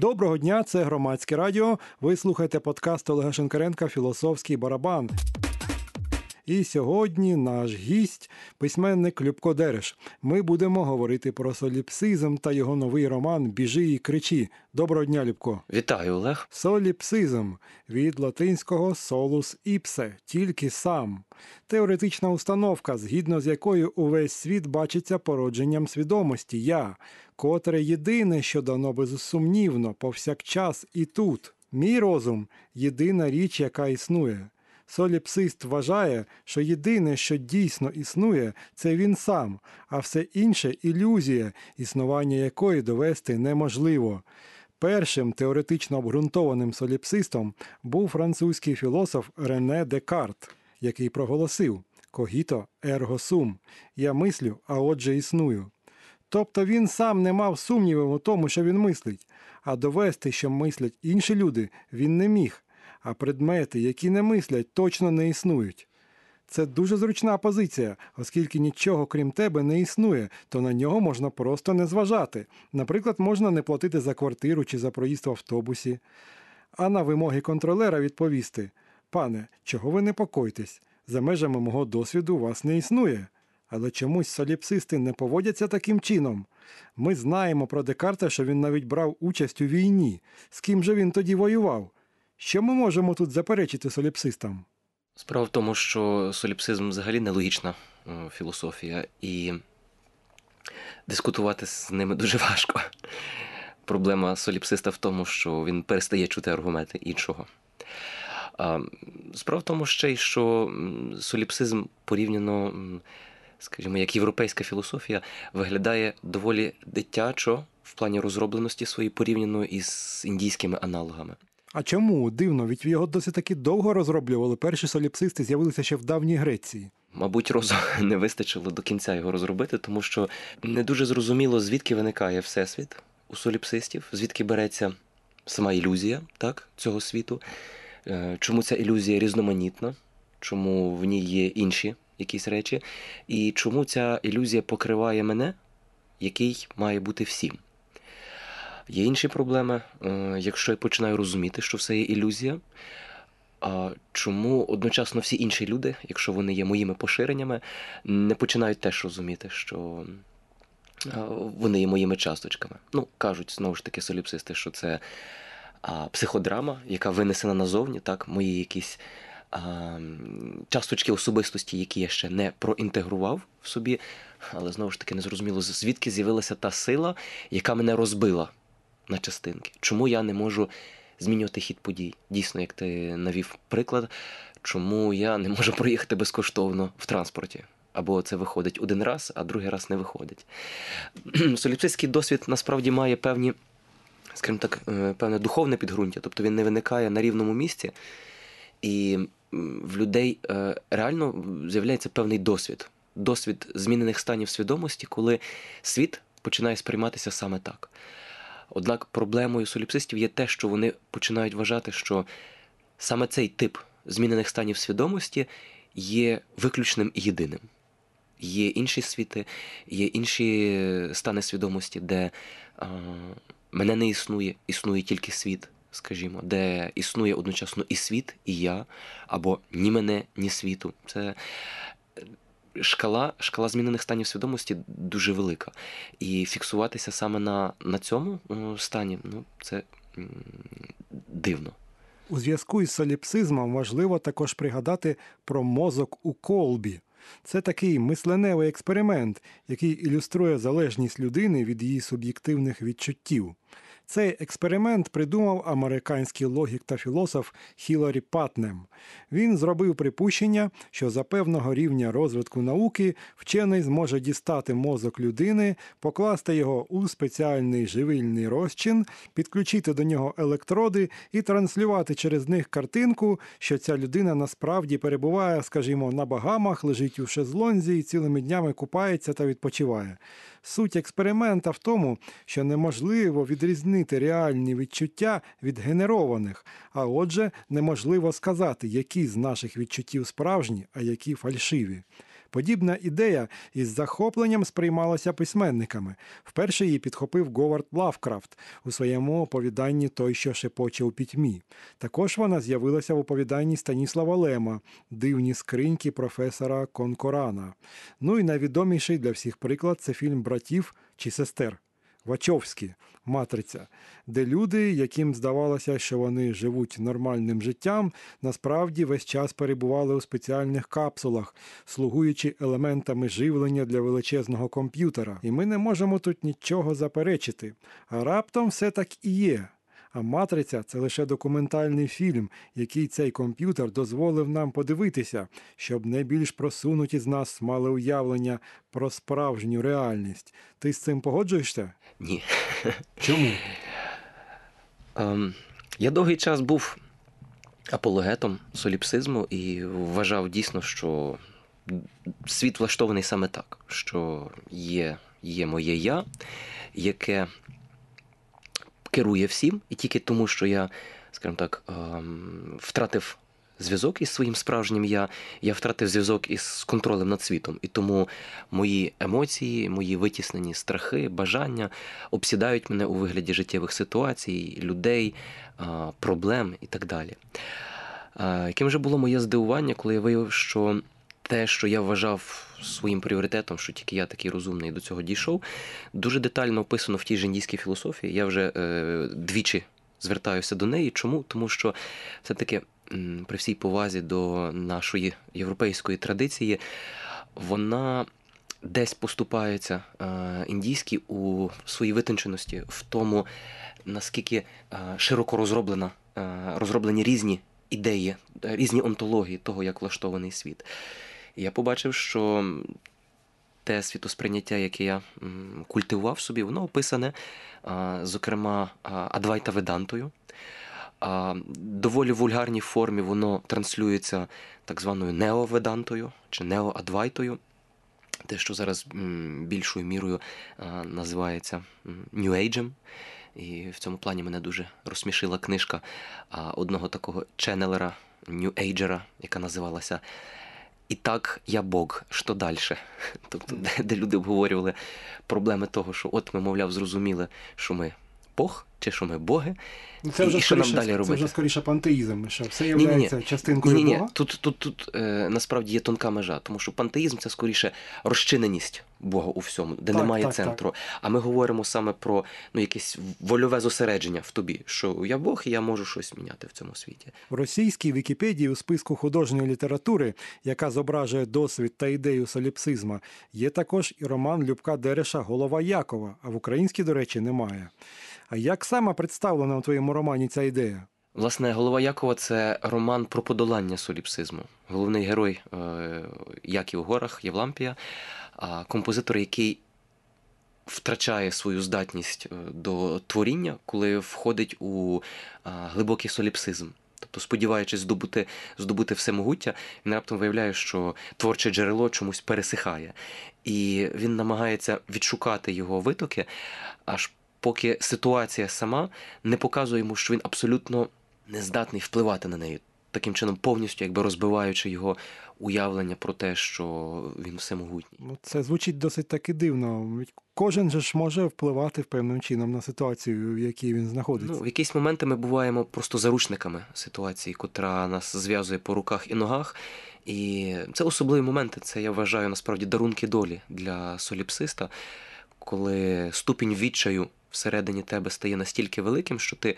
Доброго дня, це громадське радіо. Ви слухаєте подкаст Олега Шенкаренка Філософський барабан. І сьогодні наш гість, письменник Любко Дереш. Ми будемо говорити про соліпсизм та його новий роман Біжи і кричі. Доброго дня, Любко. Вітаю, Олег. Соліпсизм від латинського солус іпсе, тільки сам. Теоретична установка, згідно з якою увесь світ бачиться породженням свідомості я, котре єдине, що дано безсумнівно, повсякчас і тут. Мій розум єдина річ, яка існує. Соліпсист вважає, що єдине, що дійсно існує, це він сам, а все інше ілюзія, існування якої довести неможливо. Першим теоретично обґрунтованим соліпсистом був французький філософ Рене Декарт, який проголосив Когіто ерго сум. Я мислю, а отже існую. Тобто він сам не мав сумнівів у тому, що він мислить, а довести, що мислять інші люди, він не міг, а предмети, які не мислять, точно не існують. Це дуже зручна позиція, оскільки нічого крім тебе не існує, то на нього можна просто не зважати. Наприклад, можна не платити за квартиру чи за проїзд в автобусі. А на вимоги контролера відповісти: Пане, чого ви непокойтесь? За межами мого досвіду вас не існує. Але чомусь соліпсисти не поводяться таким чином. Ми знаємо про Декарта, що він навіть брав участь у війні. З ким же він тоді воював? Що ми можемо тут заперечити соліпсистам? Справа в тому, що соліпсизм взагалі нелогічна е, філософія, і дискутувати з ними дуже важко. Проблема соліпсиста в тому, що він перестає чути аргументи іншого. Справа в тому ще й, що соліпсизм порівняно, скажімо, як європейська філософія, виглядає доволі дитячо в плані розробленості своєї порівняно із індійськими аналогами. А чому дивно? Ведь його досить таки довго розроблювали. Перші соліпсисти з'явилися ще в давній Греції. Мабуть, розуму не вистачило до кінця його розробити, тому що не дуже зрозуміло, звідки виникає всесвіт у соліпсистів, звідки береться сама ілюзія так, цього світу, Е, чому ця ілюзія різноманітна, чому в ній є інші якісь речі, і чому ця ілюзія покриває мене, який має бути всім. Є інші проблеми, Е, якщо я починаю розуміти, що все є ілюзія. А чому одночасно всі інші люди, якщо вони є моїми поширеннями, не починають теж розуміти, що вони є моїми часточками? Ну, кажуть знову ж таки соліпсисти, що це психодрама, яка винесена назовні, так, мої якісь а, часточки особистості, які я ще не проінтегрував в собі, але знову ж таки не зрозуміло, звідки з'явилася та сила, яка мене розбила на частинки. Чому я не можу змінювати хід подій? Дійсно, як ти навів приклад, чому я не можу проїхати безкоштовно в транспорті? Або це виходить один раз, а другий раз не виходить. Соліпсистський досвід насправді має певні, скажімо так, е, певне духовне підґрунтя, тобто він не виникає на рівному місці, і в людей е, реально з'являється певний досвід. Досвід змінених станів свідомості, коли світ починає сприйматися саме так. Однак проблемою соліпсистів є те, що вони починають вважати, що саме цей тип змінених станів свідомості є виключним і єдиним. Є інші світи, є інші стани свідомості, де а, мене не існує, існує тільки світ, скажімо, де існує одночасно і світ, і я, або ні мене, ні світу. Це е, шкала, шкала змінених станів свідомості дуже велика. І фіксуватися саме на, на цьому е, стані, ну, це дивно. У зв'язку із соліпсизмом важливо також пригадати про мозок у колбі. Це такий мисленевий експеримент, який ілюструє залежність людини від її суб'єктивних відчуттів. Цей експеримент придумав американський логік та філософ Хіларі Патнем. Він зробив припущення, що за певного рівня розвитку науки вчений зможе дістати мозок людини, покласти його у спеціальний живильний розчин, підключити до нього електроди і транслювати через них картинку, що ця людина насправді перебуває, скажімо, на Багамах, лежить у шезлонзі і цілими днями купається та відпочиває. Суть експеримента в тому, що неможливо відрізнити реальні відчуття від генерованих, а отже, неможливо сказати, які з наших відчуттів справжні, а які фальшиві. Подібна ідея із захопленням сприймалася письменниками. Вперше її підхопив Говард Лавкрафт у своєму оповіданні Той, що шепоче у пітьмі. Також вона з'явилася в оповіданні Станіслава Лема Дивні скриньки професора Конкорана. Ну і найвідоміший для всіх приклад це фільм братів чи сестер. Вачовські матриця, де люди, яким здавалося, що вони живуть нормальним життям, насправді весь час перебували у спеціальних капсулах, слугуючи елементами живлення для величезного комп'ютера. І ми не можемо тут нічого заперечити. А раптом все так і є. А матриця це лише документальний фільм, який цей комп'ютер дозволив нам подивитися, щоб найбільш просунуті з нас мали уявлення про справжню реальність. Ти з цим погоджуєшся? Ні. Чому? Ем, я довгий час був апологетом соліпсизму і вважав дійсно, що світ влаштований саме так, що є, є моє я, яке керує всім, і тільки тому, що я, скажімо так, ем, втратив зв'язок із своїм справжнім я, я втратив зв'язок із контролем над світом. І тому мої емоції, мої витіснені страхи, бажання обсідають мене у вигляді життєвих ситуацій, людей, е, проблем і так далі. Е, Яким же було моє здивування, коли я виявив, що те, що я вважав своїм пріоритетом, що тільки я такий розумний до цього дійшов, дуже детально описано в тій же індійській філософії. Я вже е, двічі звертаюся до неї. Чому? Тому що все-таки при всій повазі до нашої європейської традиції, вона десь поступається е, індійській у своїй витонченості, в тому, наскільки е, широко розроблена, е, розроблені різні ідеї, різні онтології того, як влаштований світ. Я побачив, що те світосприйняття, яке я культивував собі, воно описане, зокрема, Адвайта Ведантою. Доволі вульгарній формі воно транслюється так званою неоведантою чи неоадвайтою. Те, що зараз більшою мірою називається New Age. І в цьому плані мене дуже розсмішила книжка одного такого ченнелера, Ageера, яка називалася І так я Бог, що далі? Тобто, де, де люди обговорювали проблеми того, що от ми, мовляв, зрозуміли, що ми Бог, чи що ми боги, Ну, Це вже, і що нам скоріше, далі це вже скоріше пантеїзм, що все є частинкою Ні, ні, Бога. тут, тут, тут е, насправді є тонка межа, тому що пантеїзм це скоріше розчиненість Бога у всьому, де Так, немає так, центру. А ми говоримо саме про ну, якесь вольове зосередження в тобі, що я Бог і я можу щось міняти в цьому світі. В російській Вікіпедії у списку художньої літератури, яка зображує досвід та ідею соліпсизма, є також і роман Любка Дереша Голова Якова, а в українській, до речі, немає. А як саме представлена у твоєму романі ця ідея? Власне, голова Якова це роман про подолання соліпсизму. Головний герой е, Яків горах Євлампія, композитор, який втрачає свою здатність е, до творіння, коли входить у глибокий соліпсизм. Тобто, сподіваючись здобути, здобути всемогуття, він раптом виявляє, що творче джерело чомусь пересихає. І він намагається відшукати його витоки, аж поки ситуація сама не показує йому, що він абсолютно не здатний впливати на неї, таким чином повністю якби розбиваючи його уявлення про те, що він всемогутній. Ну, це звучить досить таки дивно. Кожен же ж може впливати певним чином на ситуацію, в якій він знаходиться. Ну, в якісь моменти ми буваємо просто заручниками ситуації, котра нас зв'язує по руках і ногах. І це особливі моменти. Це я вважаю насправді дарунки долі для соліпсиста, коли ступінь відчаю всередині тебе стає настільки великим, що ти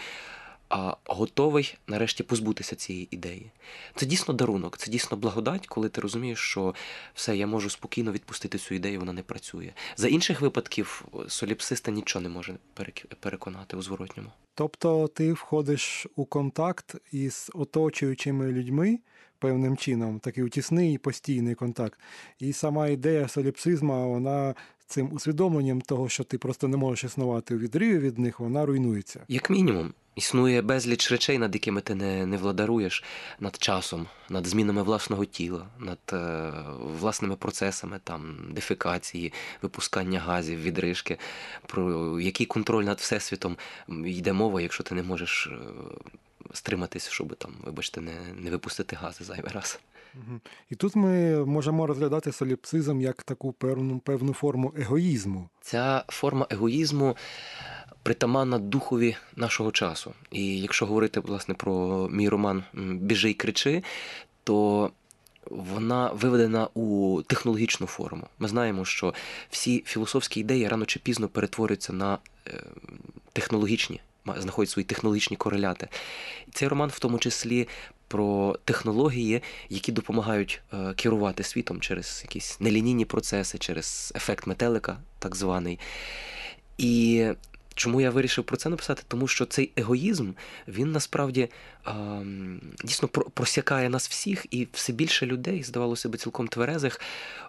а, готовий нарешті позбутися цієї ідеї. Це дійсно дарунок, це дійсно благодать, коли ти розумієш, що все, я можу спокійно відпустити цю ідею, вона не працює. За інших випадків соліпсиста нічого не може перек- переконати у зворотньому. Тобто ти входиш у контакт із оточуючими людьми певним чином, такий тісний і постійний контакт. І сама ідея соліпсизма, вона цим усвідомленням того, що ти просто не можеш існувати у відриві від них, вона руйнується. Як мінімум, існує безліч речей, над якими ти не, не владаруєш над часом, над змінами власного тіла, над е, власними процесами там дефекації, випускання газів, відрижки. Про який контроль над всесвітом йде мова, якщо ти не можеш е, стриматись, щоб там, вибачте, не, не випустити гази зайвий раз. І тут ми можемо розглядати соліпсизм як таку певну, певну форму егоїзму. Ця форма егоїзму притаманна духові нашого часу. І якщо говорити власне про мій роман Біжи й кричи, то вона виведена у технологічну форму. Ми знаємо, що всі філософські ідеї рано чи пізно перетворюються на е, технологічні, знаходять свої технологічні кореляти. Цей роман в тому числі про технології, які допомагають е, керувати світом через якісь нелінійні процеси, через ефект метелика, так званий. І чому я вирішив про це написати? Тому що цей егоїзм він насправді ем, дійсно просякає нас всіх, і все більше людей, здавалося би, цілком тверезих,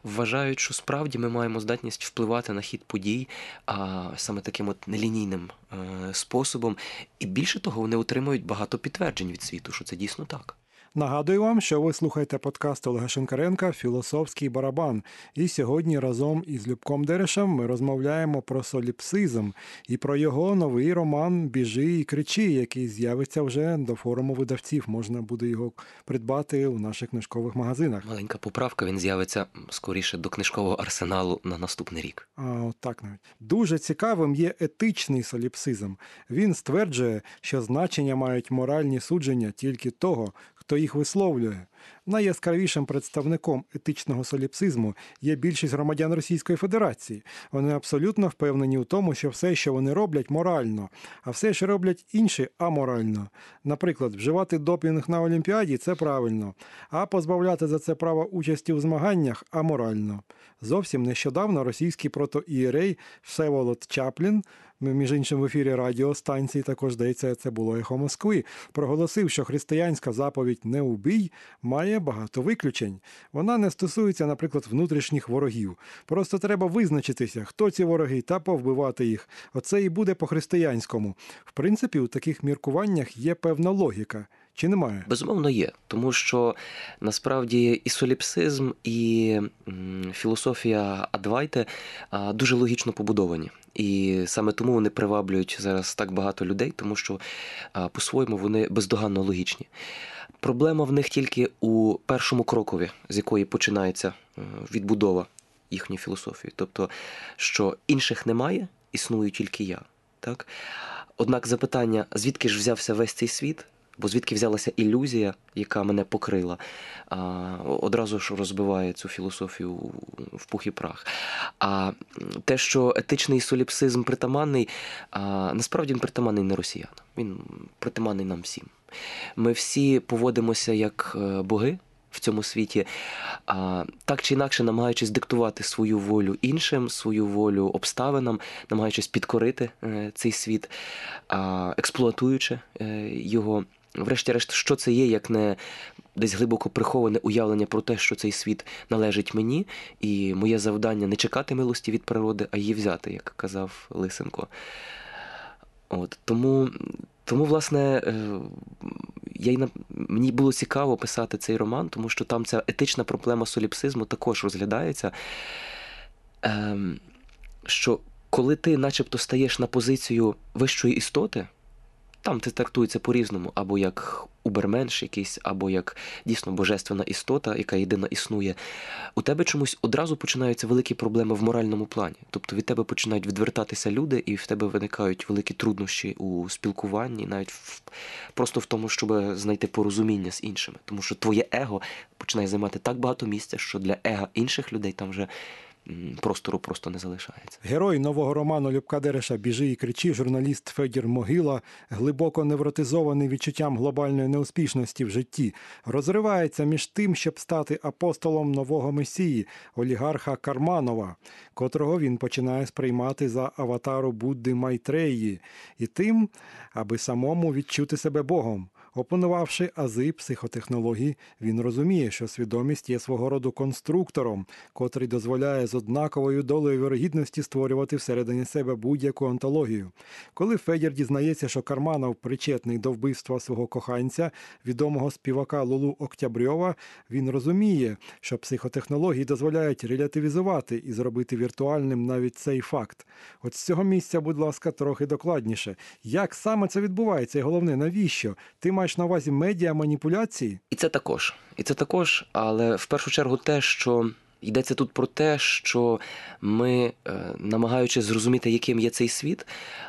вважають, що справді ми маємо здатність впливати на хід подій а, саме таким от нелінійним е, способом. І більше того, вони отримують багато підтверджень від світу, що це дійсно так. Нагадую вам, що ви слухаєте подкаст Олега Шенкаренка Філософський барабан. І сьогодні разом із Любком Дерешем ми розмовляємо про соліпсизм і про його новий роман Біжи і кричи, який з'явиться вже до форуму видавців. Можна буде його придбати у наших книжкових магазинах. Маленька поправка, він з'явиться скоріше до книжкового арсеналу на наступний рік. А, от так навіть дуже цікавим є етичний соліпсизм. Він стверджує, що значення мають моральні судження тільки того, хто їх висловлює. Найяскравішим представником етичного соліпсизму є більшість громадян Російської Федерації. Вони абсолютно впевнені у тому, що все, що вони роблять, морально, а все, що роблять інші, аморально. Наприклад, вживати допінг на Олімпіаді це правильно, а позбавляти за це права участі у змаганнях аморально. Зовсім нещодавно російський протоієрей Всеволод Чаплін, між іншим в ефірі радіостанції, також здається, це було ехо Москви, проголосив, що християнська заповідь не убій має багато виключень. Вона не стосується, наприклад, внутрішніх ворогів. Просто треба визначитися, хто ці вороги, та повбивати їх. Оце і буде по-християнському. В принципі, у таких міркуваннях є певна логіка. Чи немає? Безумовно, є, тому що насправді і соліпсизм, і філософія Адвайте дуже логічно побудовані. І саме тому вони приваблюють зараз так багато людей, тому що по-своєму вони бездоганно логічні. Проблема в них тільки у першому крокові, з якої починається е, відбудова їхньої філософії. Тобто, що інших немає, існую тільки я. Так? Однак запитання, звідки ж взявся весь цей світ? Бо звідки взялася ілюзія, яка мене покрила, одразу ж розбиває цю філософію в пух і прах. А те, що етичний соліпсизм притаманний, насправді він притаманний не росіянам, він притаманний нам всім. Ми всі поводимося як е, боги в цьому світі, а, так чи інакше намагаючись диктувати свою волю іншим, свою волю обставинам, намагаючись підкорити е, цей світ, експлуатуючи е, його. Врешті-решт, що це є, як не десь глибоко приховане уявлення про те, що цей світ належить мені, і моє завдання не чекати милості від природи, а її взяти, як казав Лисенко. От, тому, тому, власне, е, я й на... мені було цікаво писати цей роман, тому що там ця етична проблема соліпсизму також розглядається. Ем, що коли ти начебто стаєш на позицію вищої істоти, там це трактується по-різному, або як уберменш якийсь, або як дійсно божественна істота, яка єдина існує, у тебе чомусь одразу починаються великі проблеми в моральному плані. Тобто від тебе починають відвертатися люди, і в тебе виникають великі труднощі у спілкуванні, навіть в, просто в тому, щоб знайти порозуміння з іншими. Тому що твоє его починає займати так багато місця, що для ега інших людей там вже простору просто не залишається. Герой нового роману Любка Дереша Біжи і кричи, журналіст Федір Могила, глибоко невротизований відчуттям глобальної неуспішності в житті, розривається між тим, щоб стати апостолом нового месії, олігарха Карманова, котрого він починає сприймати за аватару Будди Майтреї, і тим, аби самому відчути себе Богом. Опанувавши ази психотехнологій, він розуміє, що свідомість є свого роду конструктором, котрий дозволяє з однаковою долею вірогідності створювати всередині себе будь-яку онтологію. Коли Федір дізнається, що Карманов причетний до вбивства свого коханця, відомого співака Лулу Октябрьова, він розуміє, що психотехнології дозволяють релятивізувати і зробити віртуальним навіть цей факт. От з цього місця, будь ласка, трохи докладніше. Як саме це відбувається? І головне, навіщо? Ти маєш на увазі медіа маніпуляції? І це також. І це також, але в першу чергу те, що йдеться тут про те, що ми, е, намагаючись зрозуміти, яким є цей світ,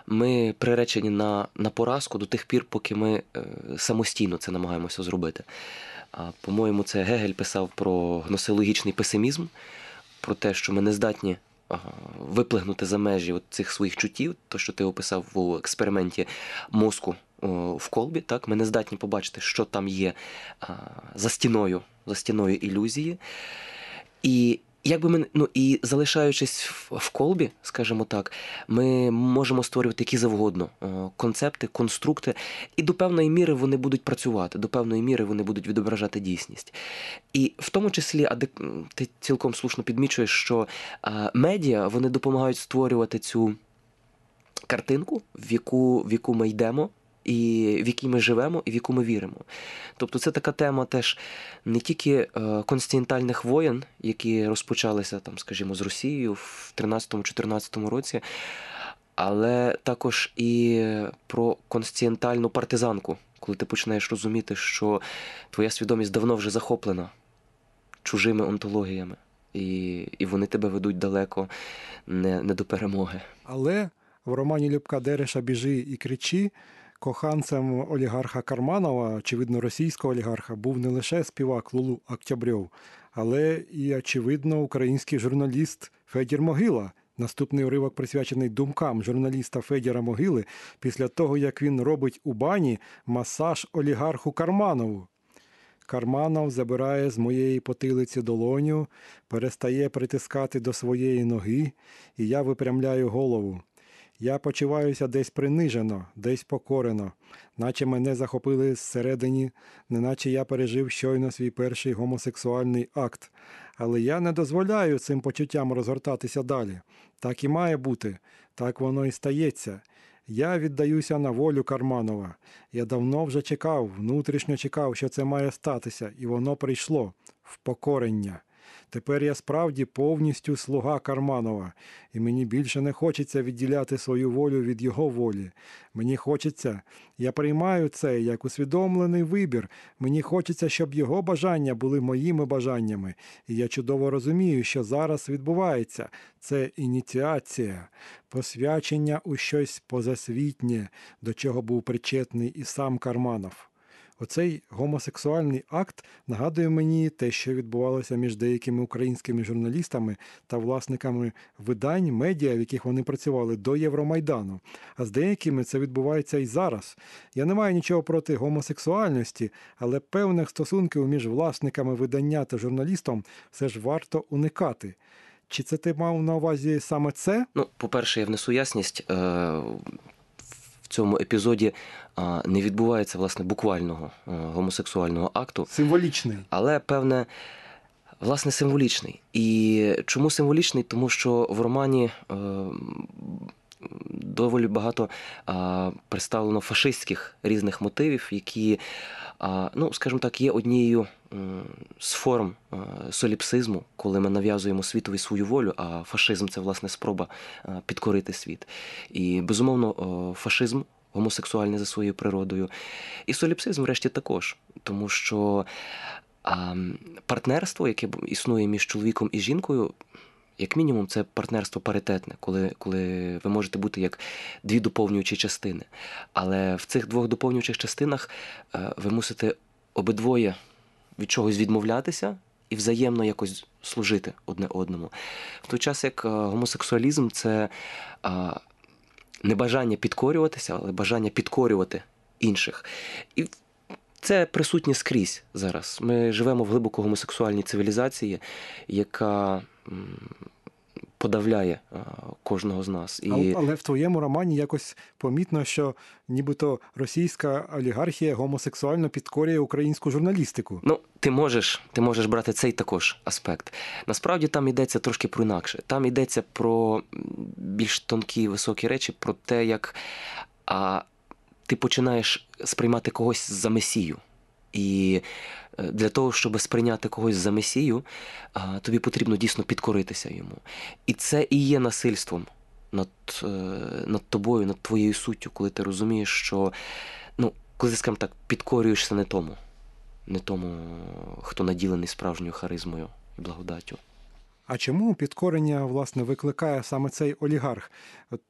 ми приречені на, на поразку до тих пір, поки ми е, самостійно це намагаємося зробити. А, по-моєму, це Гегель писав про гносеологічний песимізм, про те, що ми не здатні виплигнути за межі цих своїх чуттів, то, що ти описав у експерименті мозку в колбі, так, ми не здатні побачити, що там є за стіною, за стіною ілюзії. І якби ми ну і залишаючись в, колбі, скажімо так, ми можемо створювати які завгодно е, концепти, конструкти, і до певної міри вони будуть працювати, до певної міри вони будуть відображати дійсність. І в тому числі, а ти цілком слушно підмічуєш, що е, медіа вони допомагають створювати цю картинку, в яку, в яку ми йдемо. І в якій ми живемо, і в яку ми віримо. Тобто це така тема теж не тільки е, континентальних воєн, які розпочалися там, скажімо, з Росією в 13-14 році, але також і про континентальну партизанку, коли ти починаєш розуміти, що твоя свідомість давно вже захоплена чужими онтологіями, і, і вони тебе ведуть далеко не, не до перемоги. Але в романі Любка Дереша Біжи і кричи коханцем олігарха Карманова, очевидно, російського олігарха, був не лише співак Лулу Октябрьов, але і, очевидно, український журналіст Федір Могила. Наступний уривок присвячений думкам журналіста Федіра Могили після того, як він робить у бані масаж олігарху Карманову. Карманов забирає з моєї потилиці долоню, перестає притискати до своєї ноги, і я випрямляю голову. Я почуваюся десь принижено, десь покорено, наче мене захопили зсередині, неначе я пережив щойно свій перший гомосексуальний акт. Але я не дозволяю цим почуттям розгортатися далі. Так і має бути, так воно і стається. Я віддаюся на волю Карманова. Я давно вже чекав, внутрішньо чекав, що це має статися, і воно прийшло в покорення. Тепер я справді повністю слуга Карманова, і мені більше не хочеться відділяти свою волю від його волі. Мені хочеться, я приймаю це як усвідомлений вибір. Мені хочеться, щоб його бажання були моїми бажаннями. І я чудово розумію, що зараз відбувається. Це ініціація, посвячення у щось позасвітнє, до чого був причетний і сам Карманов. Оцей гомосексуальний акт нагадує мені те, що відбувалося між деякими українськими журналістами та власниками видань, медіа, в яких вони працювали до Євромайдану. А з деякими це відбувається і зараз. Я не маю нічого проти гомосексуальності, але певних стосунків між власниками видання та журналістом все ж варто уникати. Чи це ти мав на увазі саме це? Ну, по-перше, я внесу ясність. Цьому епізоді не відбувається власне буквального е, гомосексуального акту, Символічний. але певне, власне, символічний. І чому символічний? Тому що в романі е, доволі багато е, представлено фашистських різних мотивів, які, е, ну, скажімо так, є однією з форм соліпсизму, коли ми нав'язуємо світові свою волю, а фашизм це власне спроба підкорити світ. І безумовно, фашизм гомосексуальний за своєю природою, і соліпсизм, врешті, також, тому що а, партнерство, яке існує між чоловіком і жінкою. Як мінімум, це партнерство паритетне, коли, коли ви можете бути як дві доповнюючі частини. Але в цих двох доповнюючих частинах е, ви мусите обидвоє від чогось відмовлятися і взаємно якось служити одне одному. В той час як е, гомосексуалізм це е, не бажання підкорюватися, але бажання підкорювати інших. І це присутнє скрізь зараз. Ми живемо в глибоко гомосексуальній цивілізації, яка подавляє кожного з нас. І... Але, але в твоєму романі якось помітно, що нібито російська олігархія гомосексуально підкорює українську журналістику. Ну, ти можеш, ти можеш брати цей також аспект. Насправді там йдеться трошки про інакше. Там йдеться про більш тонкі високі речі, про те, як а, ти починаєш сприймати когось за месію. І е, для того, щоб сприйняти когось за месію, тобі потрібно дійсно підкоритися йому. І це і є насильством над, е, над тобою, над твоєю суттю, коли ти розумієш, що ну, коли ти, скажімо так, підкорюєшся не тому, не тому, хто наділений справжньою харизмою і благодаттю. А чому підкорення власне викликає саме цей олігарх?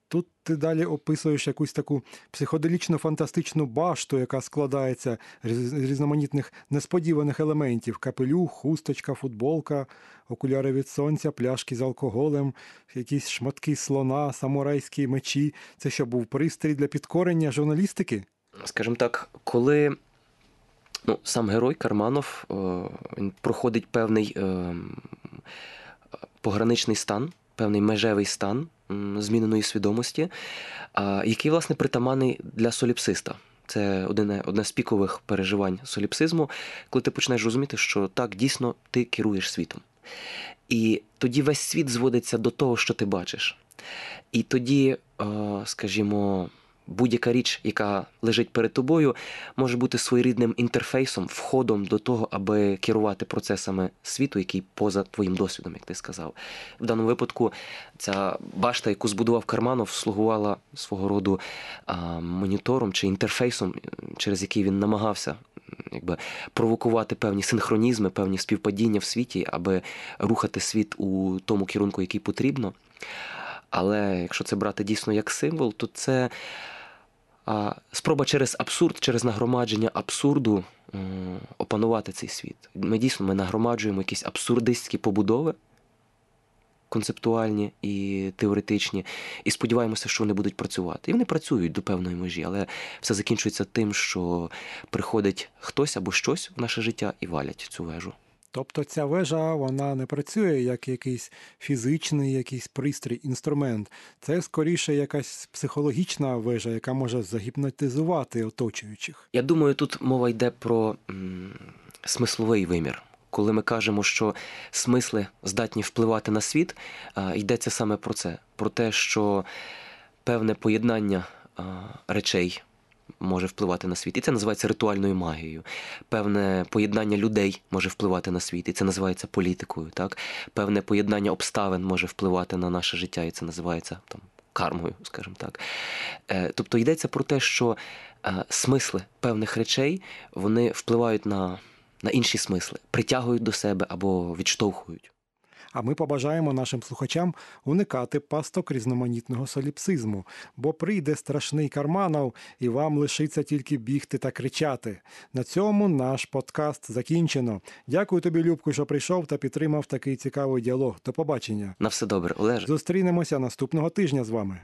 Тут ти далі описуєш якусь таку психоделічно фантастичну башту, яка складається з різноманітних несподіваних елементів: капелюх, хусточка, футболка, окуляри від сонця, пляшки з алкоголем, якісь шматки слона, самурайські мечі. Це що був пристрій для підкорення журналістики? Скажімо так, коли ну, сам герой Карманов е, він проходить певний е, пограничний стан, певний межевий стан зміненої свідомості, який, власне, притаманний для соліпсиста. Це одне, одне з пікових переживань соліпсизму, коли ти починаєш розуміти, що так дійсно ти керуєш світом. І тоді весь світ зводиться до того, що ти бачиш. І тоді, скажімо, будь-яка річ, яка лежить перед тобою, може бути своєрідним інтерфейсом, входом до того, аби керувати процесами світу, який поза твоїм досвідом, як ти сказав. В даному випадку ця башта, яку збудував Карманов, слугувала свого роду а, монітором чи інтерфейсом, через який він намагався якби, провокувати певні синхронізми, певні співпадіння в світі, аби рухати світ у тому керунку, який потрібно. Але якщо це брати дійсно як символ, то це спроба через абсурд, через нагромадження абсурду опанувати цей світ. Ми дійсно ми нагромаджуємо якісь абсурдистські побудови, концептуальні і теоретичні, і сподіваємося, що вони будуть працювати. І вони працюють до певної межі, але все закінчується тим, що приходить хтось або щось в наше життя і валять цю вежу. Тобто ця вежа вона не працює як якийсь фізичний, якийсь пристрій, інструмент. Це скоріше якась психологічна вежа, яка може загіпнотизувати оточуючих. Я думаю, тут мова йде про м, смисловий вимір. Коли ми кажемо, що смисли здатні впливати на світ, йдеться саме про це: про те, що певне поєднання речей може впливати на світ. І це називається ритуальною магією. Певне поєднання людей може впливати на світ, і це називається політикою. Так? Певне поєднання обставин може впливати на наше життя, і це називається там. Кармою, скажімо так. Е, Тобто йдеться про те, що е, смисли певних речей вони впливають на, на інші смисли, притягують до себе або відштовхують. А ми побажаємо нашим слухачам уникати пасток різноманітного соліпсизму, бо прийде страшний карманов, і вам лишиться тільки бігти та кричати. На цьому наш подкаст закінчено. Дякую тобі, Любку, що прийшов та підтримав такий цікавий діалог. До побачення. На все добре, Олеже. Зустрінемося наступного тижня з вами.